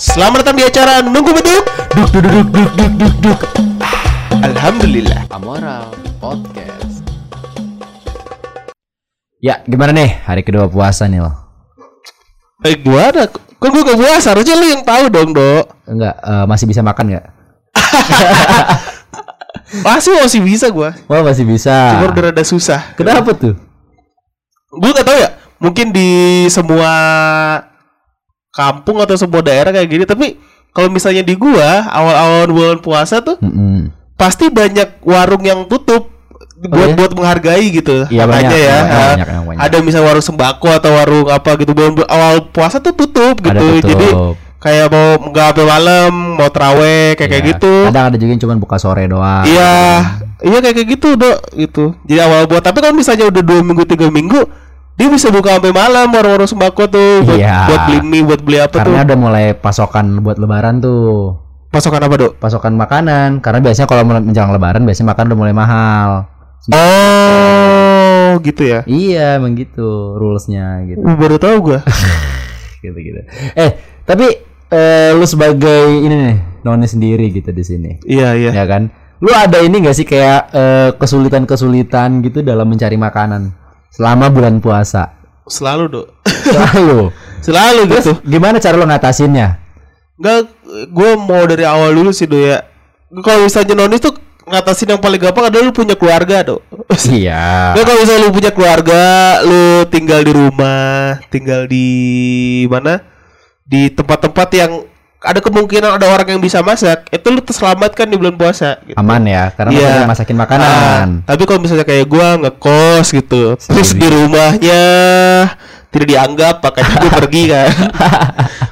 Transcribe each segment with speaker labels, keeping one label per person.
Speaker 1: Selamat datang di acara Nunggu Beduk Duk duk duk duk duk duk duk Alhamdulillah
Speaker 2: Amoral Podcast. Ya, gimana nih hari kedua puasa nih lo?
Speaker 1: Eh gimana? Kan gue gak puasa, harusnya lu yang tahu dong dok
Speaker 2: Enggak, eh, masih bisa makan nggak?
Speaker 1: Masih masih bisa gue
Speaker 2: Wah masih bisa.
Speaker 1: Cuma udah rada susah
Speaker 2: Kenapa tuh?
Speaker 1: Gue gak tahu ya Mungkin di semua kampung atau sebuah daerah kayak gini Tapi kalau misalnya di gua awal-awal bulan puasa tuh
Speaker 2: Mm-mm.
Speaker 1: pasti banyak warung yang tutup buat
Speaker 2: iya?
Speaker 1: buat menghargai gitu
Speaker 2: Iya, banyak,
Speaker 1: ya
Speaker 2: banyak,
Speaker 1: Ah,
Speaker 2: banyak, banyak, banyak.
Speaker 1: ada misalnya warung sembako atau warung apa gitu bulan awal puasa tuh tutup gitu
Speaker 2: Ada tutup.
Speaker 1: jadi kayak mau nggak sampai malam mau teraweh kayak kayak
Speaker 2: Iya.
Speaker 1: gitu
Speaker 2: Kadang ada juga yang cuma buka sore doang.
Speaker 1: iya iya kayak kayak gitu dok gitu jadi awal buat tapi kalau misalnya udah dua minggu tiga minggu dia bisa buka sampai malam warung-warung sembako tuh buat,
Speaker 2: Iya.
Speaker 1: buat beli mie buat beli apa
Speaker 2: Karena
Speaker 1: tuh
Speaker 2: udah mulai pasokan buat lebaran tuh.
Speaker 1: pasokan apa dok
Speaker 2: Pasokan makanan. Karena biasanya kalau menjelang lebaran biasanya makan udah mulai mahal.
Speaker 1: oh gitu ya
Speaker 2: Iya, emang gitu rulesnya gitu.
Speaker 1: Uh, baru tahu gua
Speaker 2: gitu gitu. Eh, tapi eh, lu sebagai ini nih, noni sendiri gitu di sini.
Speaker 1: iya iya
Speaker 2: ya kan lu ada ini gak sih kayak eh, kesulitan-kesulitan gitu dalam mencari makanan selama bulan puasa
Speaker 1: selalu dok
Speaker 2: selalu
Speaker 1: selalu
Speaker 2: terus
Speaker 1: gitu
Speaker 2: gimana cara lu ngatasinnya
Speaker 1: Enggak, gue mau dari awal dulu sih do ya. Kalau misalnya nonis tuh ngatasin yang paling gampang adalah lu punya keluarga do.
Speaker 2: iya
Speaker 1: Nggak kalau misalnya lu punya keluarga, lu tinggal di rumah, tinggal di mana? Di tempat-tempat yang ada kemungkinan ada orang yang bisa masak, itu lu terselamatkan di bulan puasa. Gitu.
Speaker 2: aman ya karena
Speaker 1: Iya.
Speaker 2: masih ada masakin makanan
Speaker 1: Ah, tapi kalau misalnya kayak gua ngekos gitu, terus di rumahnya tidak dianggap, makanya gue pergi kan.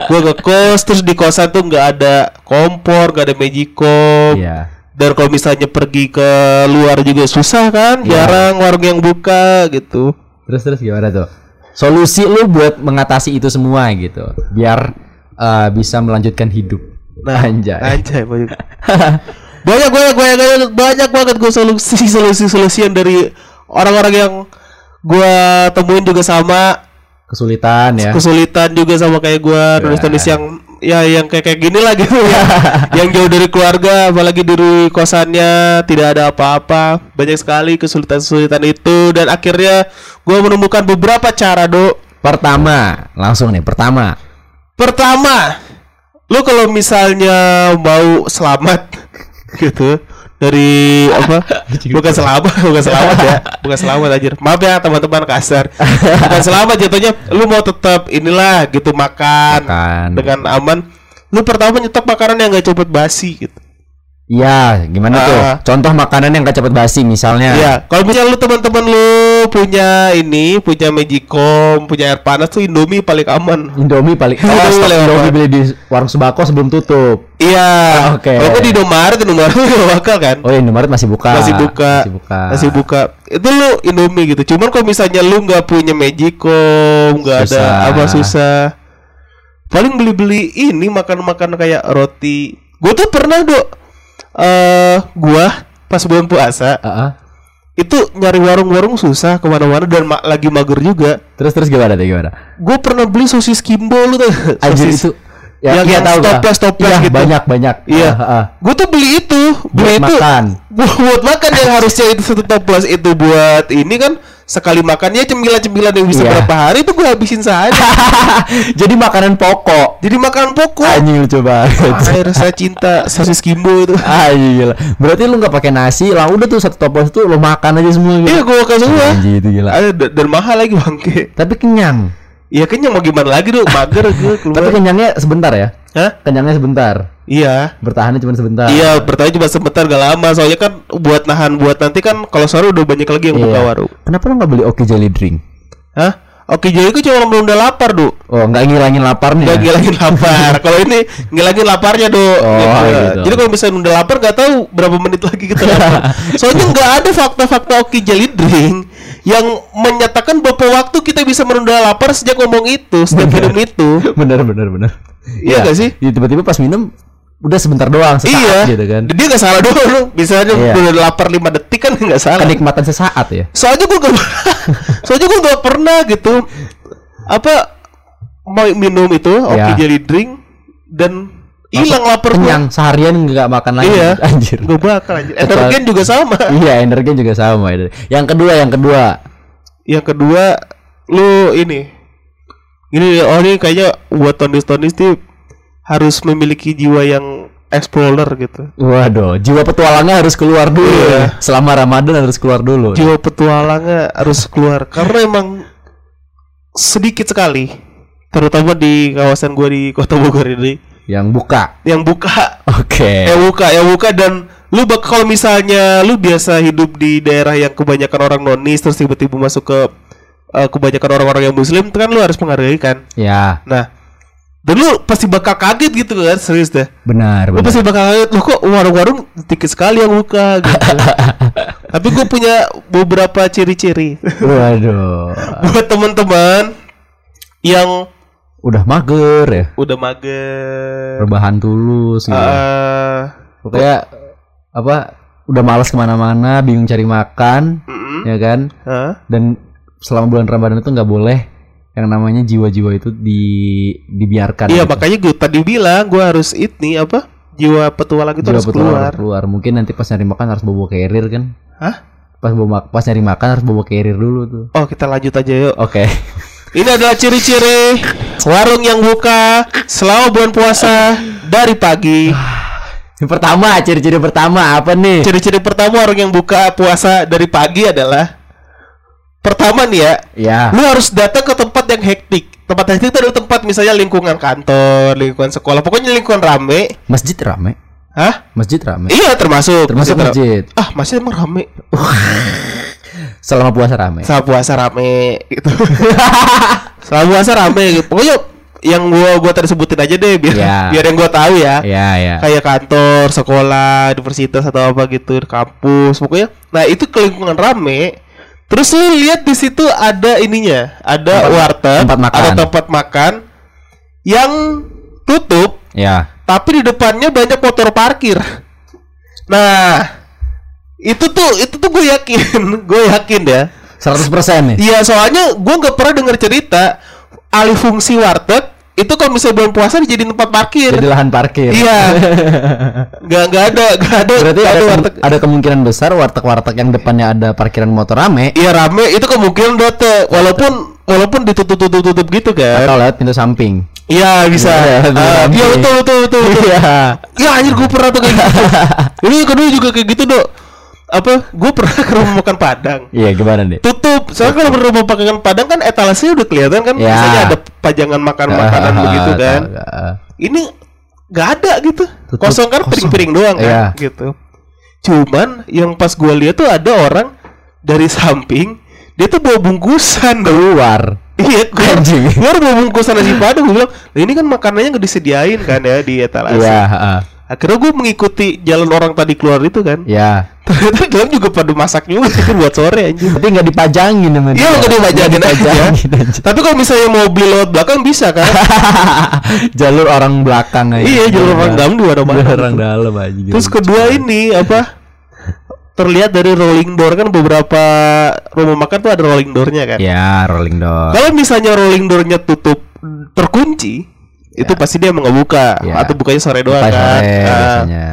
Speaker 1: gue ngekos terus di kosan tuh nggak ada kompor, nggak ada magicom.
Speaker 2: iya
Speaker 1: Dan kalau misalnya pergi ke luar juga susah kan,
Speaker 2: Iya.
Speaker 1: jarang warung yang buka gitu.
Speaker 2: terus terus gimana tuh solusi lu buat mengatasi itu semua gitu biar eh, bisa melanjutkan hidup.
Speaker 1: Nah,
Speaker 2: anjay.
Speaker 1: Anjay banyak. banyak banyak banyak banyak banyak banget gue solusi solusi solusian dari orang-orang yang gua temuin juga sama.
Speaker 2: Kesulitan ya.
Speaker 1: Kesulitan juga sama kayak gua tulis-tulis yang ya yang kayak kayak gini lah gitu. Ya yang jauh dari keluarga apalagi dari kosannya tidak ada apa-apa. Banyak sekali kesulitan-kesulitan itu. Dan akhirnya gua menemukan beberapa cara dok.
Speaker 2: Pertama langsung nih pertama
Speaker 1: pertama lu kalau misalnya mau selamat gitu dari apa? Bukan selamat bukan selamat ya. Bukan selamat aja maaf ya teman-teman kasar. Bukan selamat jatuhnya lu mau tetap inilah gitu makan,
Speaker 2: Makan.
Speaker 1: dengan aman. Lu pertama nyetok makanan yang gak cepet basi gitu
Speaker 2: Iya, gimana tuh?
Speaker 1: Ah.
Speaker 2: Contoh makanan yang gak cepet basi misalnya.
Speaker 1: Iya, kalau misalnya lu teman-teman lu punya ini, punya Magicom, punya air panas tuh Indomie paling aman.
Speaker 2: Indomie paling oh,
Speaker 1: Indomie aman.
Speaker 2: beli di warung sembako sebelum tutup.
Speaker 1: Iya.
Speaker 2: Oke.
Speaker 1: Kalau gua di Indomaret, Indomaret gak bakal kan?
Speaker 2: Oh, Indomaret masih buka.
Speaker 1: masih buka
Speaker 2: Masih buka.
Speaker 1: masih buka itu lu Indomie gitu cuman kalau misalnya lu nggak punya Magicom nggak ada apa susah paling beli beli ini makan makan kayak roti gue tuh pernah dok eh gua pas bulan puasa
Speaker 2: Heeh.
Speaker 1: itu nyari warung-warung susah ke mana-mana dan ma- lagi mager juga
Speaker 2: Terus terus gimana tuh gimana?
Speaker 1: gue pernah beli sosis kimbo lu tuh
Speaker 2: Anjir
Speaker 1: sosis
Speaker 2: itu
Speaker 1: yang,
Speaker 2: iya
Speaker 1: yang
Speaker 2: tahu gua.
Speaker 1: toples toples
Speaker 2: Iya,
Speaker 1: gitu
Speaker 2: banyak banyak.
Speaker 1: Iya.
Speaker 2: Ah, ah.
Speaker 1: Gue tuh beli itu, beli
Speaker 2: Buat
Speaker 1: itu
Speaker 2: makan.
Speaker 1: Buat makan yang harusnya itu satu toples itu buat ini kan sekali makannya cemilan-cemilan yang bisa
Speaker 2: Iya.
Speaker 1: berapa hari itu gue habisin saja.
Speaker 2: Jadi makanan pokok.
Speaker 1: Jadi makanan pokok.
Speaker 2: Anjing lu coba.
Speaker 1: Air saya cinta sosis kimbo itu.
Speaker 2: Anjing gila. Berarti lu nggak pakai nasi, lah udah tuh satu toples tuh lu makan aja semua gitu.
Speaker 1: Iya gue makan semua.
Speaker 2: Anjing itu gila.
Speaker 1: Ada dan, mahal lagi bangke.
Speaker 2: Tapi kenyang.
Speaker 1: Iya kenyang mau gimana lagi dong mager gue
Speaker 2: Tapi
Speaker 1: keluar.
Speaker 2: kenyangnya sebentar ya.
Speaker 1: Hah?
Speaker 2: Kenyangnya sebentar.
Speaker 1: Iya.
Speaker 2: Bertahannya cuma sebentar.
Speaker 1: Iya, bertanya cuma sebentar gak lama. Soalnya kan buat nahan buat nanti kan kalau sore udah banyak lagi yang buka
Speaker 2: Iya.
Speaker 1: warung.
Speaker 2: Kenapa lu nggak beli Oki Jelly Drink?
Speaker 1: Hah? Oke, jadi itu cuma menunda lapar, Du.
Speaker 2: Oh, nggak ngilangin laparnya.
Speaker 1: Nggak ngilangin lapar. kalau ini ngilangin laparnya, Do.
Speaker 2: Oh, gitu.
Speaker 1: Jadi kalau misalnya nunda lapar nggak tahu berapa menit lagi kita lapar. Soalnya nggak ada fakta-fakta Oki Jelly Drink yang menyatakan bahwa waktu kita bisa menunda lapar sejak ngomong itu, sejak minum itu.
Speaker 2: bener bener bener.
Speaker 1: Iya nggak sih?
Speaker 2: Iya, Tiba-tiba pas minum udah sebentar doang sesaat
Speaker 1: iya.
Speaker 2: gitu kan.
Speaker 1: Dia nggak salah doang, lu. Bisa aja
Speaker 2: Iya.
Speaker 1: udah lapar 5 detik kan nggak salah.
Speaker 2: Kenikmatan sesaat ya.
Speaker 1: soalnya gue gak soalnya gue gak pernah gitu apa mau minum itu oke
Speaker 2: Ya.
Speaker 1: jelly drink dan hilang lapar gua.
Speaker 2: Kenyang seharian nggak makan lagi.
Speaker 1: Iya.
Speaker 2: Anjir.
Speaker 1: Gue bakal anjir. Energen juga sama.
Speaker 2: iya, energen juga sama. Yang kedua, yang kedua.
Speaker 1: Yang kedua, lu ini. Ini oh ini kayaknya buat tonis-tonis nih harus memiliki jiwa yang explorer gitu.
Speaker 2: Waduh, jiwa petualangnya harus keluar dulu.
Speaker 1: Iya.
Speaker 2: ya. Selama Ramadan harus keluar dulu.
Speaker 1: Jiwa petualangnya harus keluar karena emang sedikit sekali terutama di kawasan gua di Kota Bogor ini
Speaker 2: Yang buka.
Speaker 1: yang buka
Speaker 2: Oke.
Speaker 1: yang buka yang buka dan lu bak kalau misalnya lu biasa hidup di daerah yang kebanyakan orang nonis terus tiba-tiba masuk ke eh, kebanyakan orang-orang yang muslim kan lu harus menghargai kan
Speaker 2: Ya,
Speaker 1: nah dan lu pasti bakal kaget gitu kan serius deh
Speaker 2: benar,
Speaker 1: lu
Speaker 2: benar.
Speaker 1: pasti bakal kaget lu kok warung-warung dikit sekali yang buka gitu tapi gue punya beberapa ciri-ciri
Speaker 2: Waduh.
Speaker 1: buat teman-teman yang
Speaker 2: Udah mager ya.
Speaker 1: udah mager
Speaker 2: Rebahan tulus gitu.
Speaker 1: eh,
Speaker 2: Pokoknya apa? Udah malas ke mana-mana, bingung cari makan,
Speaker 1: mm-mm,
Speaker 2: ya kan?
Speaker 1: hah?
Speaker 2: Dan selama bulan Ramadan itu nggak boleh yang namanya jiwa-jiwa itu di dibiarkan.
Speaker 1: Iya
Speaker 2: gitu.
Speaker 1: makanya gue tadi bilang gue harus ini apa jiwa petualang itu
Speaker 2: jiwa
Speaker 1: harus
Speaker 2: petualang
Speaker 1: keluar.
Speaker 2: keluar. Mungkin nanti pas nyari makan harus bawa carrier kan?
Speaker 1: Hah?
Speaker 2: Pas bawa pas nyari makan harus bawa carrier dulu tuh.
Speaker 1: Oh kita lanjut aja yuk.
Speaker 2: Oke.
Speaker 1: Ini adalah ciri-ciri warung yang buka selama bulan puasa dari pagi.
Speaker 2: Yang pertama, ciri-ciri pertama apa nih?
Speaker 1: Ciri-ciri pertama orang yang buka puasa dari pagi adalah pertama nih ya,
Speaker 2: Ya.
Speaker 1: lu harus datang ke tempat yang hektik. Tempat hektik itu adalah tempat misalnya lingkungan kantor, lingkungan sekolah, pokoknya lingkungan rame.
Speaker 2: Masjid rame.
Speaker 1: Hah?
Speaker 2: Masjid rame.
Speaker 1: Iya termasuk.
Speaker 2: Termasuk
Speaker 1: ra-
Speaker 2: masjid.
Speaker 1: Ah masih emang rame.
Speaker 2: Selama puasa rame.
Speaker 1: Saat puasa rame gitu. Saat puasa rame gitu. Pokoknya yang gua gua tadi sebutin aja deh biar
Speaker 2: Ya.
Speaker 1: biar yang gua tahu ya.
Speaker 2: Ya, ya.
Speaker 1: Kayak kantor, sekolah, universitas atau apa gitu, kampus. Pokoknya nah itu ke lingkungan rame. Terus lu lihat di situ ada ininya, ada
Speaker 2: Tempat-
Speaker 1: warteg,
Speaker 2: tempat makan.
Speaker 1: ada tempat makan yang tutup
Speaker 2: Ya.
Speaker 1: tapi di depannya banyak motor parkir. Nah, itu tuh itu tuh gue yakin, gue yakin ya.
Speaker 2: 100% nih.
Speaker 1: Iya, soalnya gue nggak pernah dengar cerita alih fungsi warteg itu kalau misalnya bulan puasa dijadiin tempat parkir.
Speaker 2: Jadi lahan parkir.
Speaker 1: Iya, nggak nggak ada nggak ada
Speaker 2: Berarti ada,
Speaker 1: ada warteg.
Speaker 2: ada kemungkinan besar warteg-warteg yang depannya ada parkiran motor rame
Speaker 1: Iya rame itu kemungkinan dote walaupun walaupun ditutup tutup tutup gitu kan.
Speaker 2: atau lewat pintu samping.
Speaker 1: Iya bisa.
Speaker 2: Iya, rame.
Speaker 1: Iya betul betul betul.
Speaker 2: Iya.
Speaker 1: Ya anjir gue pernah tuh kayak gitu. Ini kedua juga kayak gitu dok. Apa? Gue pernah ke rumah makan Padang.
Speaker 2: Iya, gimana nih?
Speaker 1: Tutup. Soalnya kalau ke rumah makan Padang kan etalasenya udah kelihatan kan.
Speaker 2: Ya.
Speaker 1: Misalnya ada pajangan makan makanan begitu kan.
Speaker 2: Tahu,
Speaker 1: Ini nggak ada gitu.
Speaker 2: Tutup,
Speaker 1: Kosong kan piring-piring doang kan.
Speaker 2: Iya.
Speaker 1: Gitu. Cuman yang pas gue lihat tuh ada orang dari samping dia tuh bawa bungkusan.
Speaker 2: Keluar.
Speaker 1: Iya, gue
Speaker 2: Anjing.
Speaker 1: gue bawa bungkusan nasi padang. Gue bilang, "Lah, ini kan makanannya nggak disediain kan ya di etalase.
Speaker 2: Iya, heeh.
Speaker 1: Akhirnya gue mengikuti jalan orang tadi keluar itu kan.
Speaker 2: Ya.
Speaker 1: Ternyata dalam juga pada masak juga sih buat sore anjing.
Speaker 2: Tapi nggak dipajangin sama
Speaker 1: Iya nggak dipajangin aja.
Speaker 2: dipajangin aja.
Speaker 1: Tapi kalau misalnya mobil lewat belakang bisa kan?
Speaker 2: Jalur orang belakang aja.
Speaker 1: iya jalur orang dalam dua ada
Speaker 2: orang dalam aja.
Speaker 1: Terus kedua ini apa? Terlihat dari rolling door kan beberapa rumah makan tuh ada rolling doornya kan.
Speaker 2: Ya, rolling door.
Speaker 1: Kalau misalnya rolling doornya tutup terkunci, itu pasti dia emang nggak buka
Speaker 2: Ya.
Speaker 1: atau bukanya sore doang kan.
Speaker 2: sore
Speaker 1: Nah,
Speaker 2: biasanya.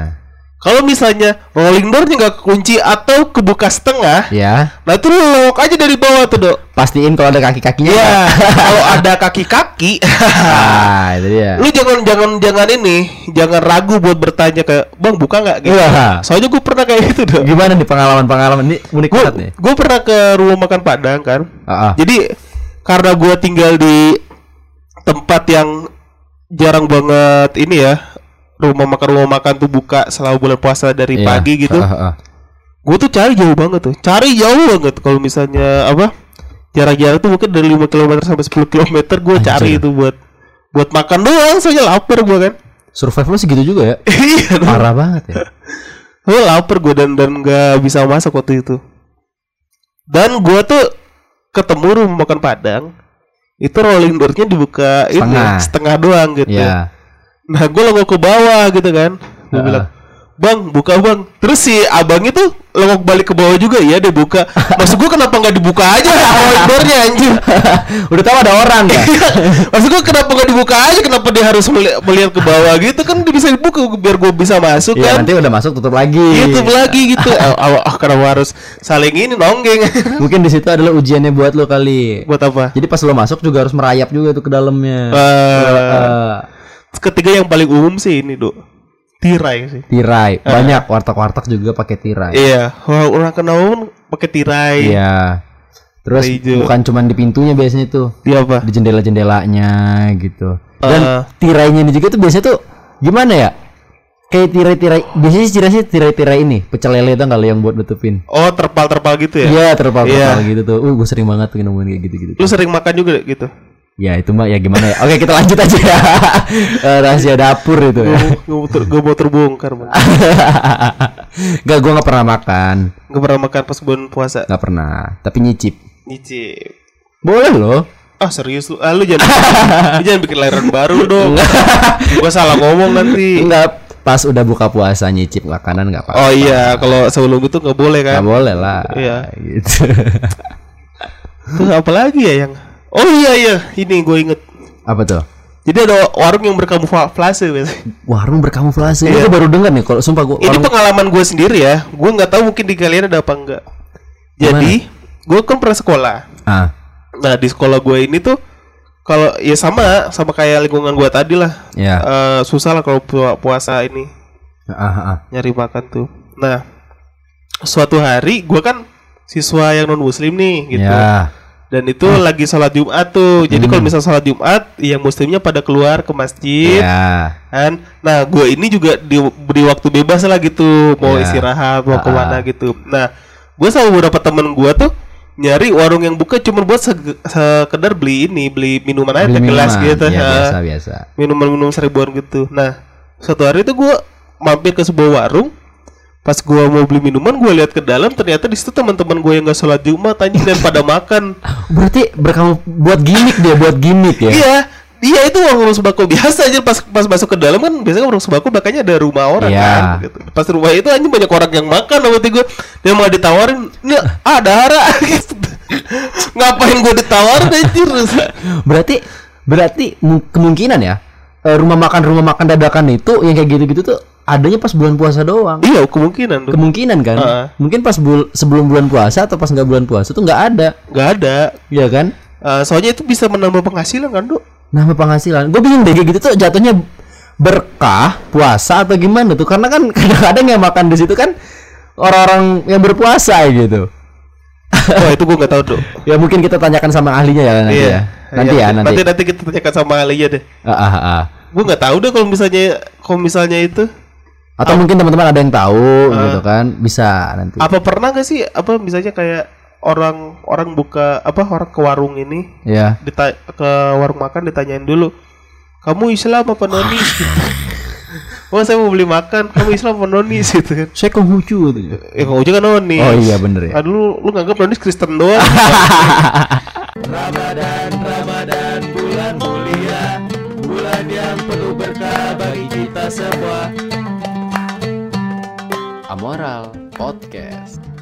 Speaker 1: Kalau misalnya rolling doornya nggak kekunci atau kebuka setengah,
Speaker 2: Ya,
Speaker 1: nah itu lowok aja dari bawah tuh dok.
Speaker 2: pastiin kalau ada kaki-kakinya.
Speaker 1: Iya,
Speaker 2: ya.
Speaker 1: kalau ada kaki-kaki,
Speaker 2: Ah, itu dia.
Speaker 1: lu jangan jangan jangan ini, jangan ragu buat bertanya ke bang buka nggak gitu.
Speaker 2: Iya.
Speaker 1: Soalnya gue pernah kayak gitu dok.
Speaker 2: Gimana nih pengalaman-pengalaman ini unik
Speaker 1: Gue
Speaker 2: banget nih.
Speaker 1: gue pernah ke rumah makan Padang kan.
Speaker 2: Ah, ah.
Speaker 1: Jadi karena gue tinggal di tempat yang jarang banget ini ya rumah makan rumah makan tuh buka selama bulan puasa dari
Speaker 2: Iya.
Speaker 1: pagi gitu.
Speaker 2: Ah, ah, ah.
Speaker 1: Gue tuh cari jauh banget tuh, cari jauh banget kalau misalnya apa jarak-jarak tuh mungkin dari 5 km sampai 10 km gue cari itu buat buat makan doang soalnya lapar gue kan.
Speaker 2: Survive lu segitu juga ya?
Speaker 1: Iya.
Speaker 2: Parah banget ya.
Speaker 1: gue lapar gue dan dan nggak bisa masak waktu itu. Dan gue tuh ketemu rumah makan Padang itu rolling door-nya dibuka
Speaker 2: Setengah.
Speaker 1: ini setengah doang gitu.
Speaker 2: Iya.
Speaker 1: Nah gue lo ke bawah gitu kan. Gue
Speaker 2: Heeh.
Speaker 1: bilang, Bang, buka bang. Terus si abang itu lengok balik ke bawah juga ya dia buka. Maksud gua kenapa nggak dibuka aja outdoornya anjir?
Speaker 2: Udah tahu ada orang ya.
Speaker 1: Maksud gua kenapa nggak dibuka aja? Kenapa dia harus meli- melihat ke bawah gitu kan dia bisa dibuka biar gua bisa masuk
Speaker 2: Iya,
Speaker 1: kan?
Speaker 2: nanti udah masuk tutup lagi.
Speaker 1: Gitu lagi gitu. Ah, ah, ah, kenapa harus saling ini nonggeng?
Speaker 2: Mungkin di situ adalah ujiannya buat lo kali.
Speaker 1: Buat apa?
Speaker 2: Jadi pas lo masuk juga harus merayap juga tuh ke dalamnya.
Speaker 1: Eh,
Speaker 2: Eh,
Speaker 1: ketiga yang paling umum sih ini, Dok. Tirai sih.
Speaker 2: tirai. Banyak warteg-warteg juga pakai tirai.
Speaker 1: Iya, orang orang kenal pakai tirai.
Speaker 2: Iya. Terus
Speaker 1: hijau.
Speaker 2: bukan cuman di pintunya biasanya tuh,
Speaker 1: Dia apa?
Speaker 2: di jendela-jendelanya gitu. Dan
Speaker 1: Eh.
Speaker 2: tirainya ini juga tuh biasanya tuh gimana ya? Kayak tirai-tirai biasanya sih sih tirai-tirai ini, pecel lele tuh kalau yang buat nutupin.
Speaker 1: Oh, terpal-terpal gitu ya?
Speaker 2: Iya, terpal-terpal
Speaker 1: Iya.
Speaker 2: gitu tuh. Uh, gue sering banget tuh nemuin kayak gitu-gitu.
Speaker 1: Lu sering makan juga gitu?
Speaker 2: Ya itu mah ya gimana ya? Oke kita lanjut aja ya. Eh, Rahasia dapur itu ya.
Speaker 1: gue mau, terbongkar bang
Speaker 2: Gak, gue nggak pernah makan,
Speaker 1: Gak pernah makan pas bulan puasa
Speaker 2: nggak pernah. Tapi nyicip.
Speaker 1: Nyicip
Speaker 2: Boleh loh.
Speaker 1: Ah serius lu? Ah lu jangan Lu jangan bikin lahiran baru dong Gua salah ngomong nanti
Speaker 2: Enggak pas udah buka puasa nyicip makanan nggak apa-apa.
Speaker 1: Oh iya Kalau sebelum itu gak boleh
Speaker 2: Nggak
Speaker 1: kan
Speaker 2: boleh lah.
Speaker 1: Iya.
Speaker 2: Gitu.
Speaker 1: Tuh apa lagi ya yang Oh iya iya Ini gue inget
Speaker 2: Apa tuh?
Speaker 1: Jadi ada warung yang berkamuflase biasanya.
Speaker 2: Warung berkamuflase.
Speaker 1: Iya.
Speaker 2: gue baru dengar nih kalau sumpah gue.
Speaker 1: Ini pengalaman gue sendiri ya Gue nggak tahu mungkin di kalian ada apa enggak Jadi Gue kan pernah sekolah
Speaker 2: Ah,
Speaker 1: Nah di sekolah gue ini tuh kalau ya sama sama kayak lingkungan gue tadi lah
Speaker 2: ya.
Speaker 1: Eh, susah lah kalau pu- puasa ini
Speaker 2: Ah, ah, ah.
Speaker 1: nyari makan tuh. Nah suatu hari gue kan siswa yang non muslim nih gitu
Speaker 2: Ya.
Speaker 1: Dan itu lagi sholat jumat tuh jadi kalau misal sholat jumat yang muslimnya pada keluar ke masjid
Speaker 2: Ya.
Speaker 1: kan nah gue ini juga di, di waktu bebas lah gitu mau
Speaker 2: Ya.
Speaker 1: istirahat mau
Speaker 2: Ah.
Speaker 1: ke mana gitu nah gue sama beberapa temen gue tuh nyari warung yang buka cuma buat sekedar beli ini beli minuman aja
Speaker 2: Beli
Speaker 1: teh gelas gitu
Speaker 2: Ya,
Speaker 1: ha.
Speaker 2: biasa biasa.
Speaker 1: minuman-minum seribuan gitu nah suatu hari itu gue mampir ke sebuah warung pas gue mau beli minuman gue lihat ke dalam ternyata di situ teman-teman gue yang nggak sholat jumat anjing dan pada makan
Speaker 2: Berarti berkamu buat gimmick dia, buat gimmick ya.
Speaker 1: Iya, iya itu warung sembako biasa aja pas pas masuk ke dalam kan biasanya warung sembako makanya ada rumah orang
Speaker 2: Iya.
Speaker 1: kan gitu. Pas rumah itu anjing banyak orang yang makan sama gue dia mau ditawarin, "Nih, ah, ada hara." gitu. Ngapain gue ditawarin anjir?
Speaker 2: Berarti berarti mu- kemungkinan ya eh, rumah makan rumah makan dadakan itu yang kayak gitu-gitu tuh adanya pas bulan puasa doang.
Speaker 1: iya, kemungkinan tuh.
Speaker 2: Kemungkinan kan?
Speaker 1: Heeh.
Speaker 2: Mungkin pas bul sebelum bulan puasa atau pas nggak bulan puasa tuh nggak ada,
Speaker 1: Gak ada.
Speaker 2: ya kan?
Speaker 1: Eh, soalnya itu bisa menambah penghasilan kan, Dok?
Speaker 2: Nama penghasilan. Gue bingung deh gitu tuh jatuhnya berkah puasa atau gimana tuh? Karena kan kadang-kadang yang makan di situ kan orang-orang yang berpuasa gitu.
Speaker 1: Oh, itu gue gak tahu, Dok.
Speaker 2: Ya mungkin kita tanyakan sama ahlinya ya nanti ya. Nanti
Speaker 1: Iya,
Speaker 2: ya nanti.
Speaker 1: Nanti nanti kita tanyakan sama Alia deh.
Speaker 2: Ah, ah, ah.
Speaker 1: Gue nggak tahu deh kalau misalnya kalau misalnya itu
Speaker 2: Atau mungkin teman-teman ada yang tahu gitu kan bisa nanti.
Speaker 1: apa pernah gak sih apa misalnya kayak orang orang buka apa orang ke warung ini
Speaker 2: Ya.
Speaker 1: dita ke warung makan ditanyain dulu kamu Islam apa nonis gitu. Oh saya mau beli makan kamu Islam apa nonis gitu kan
Speaker 2: Saya Konghucu gitu.
Speaker 1: Ya kalau kan nonis
Speaker 2: Oh iya bener ya.
Speaker 1: Aduh lu, lu nganggap nonis Kristen doang
Speaker 2: Ramadan, Ramadan, bulan mulia, bulan yang penuh berkah bagi kita semua. Amoral Podcast.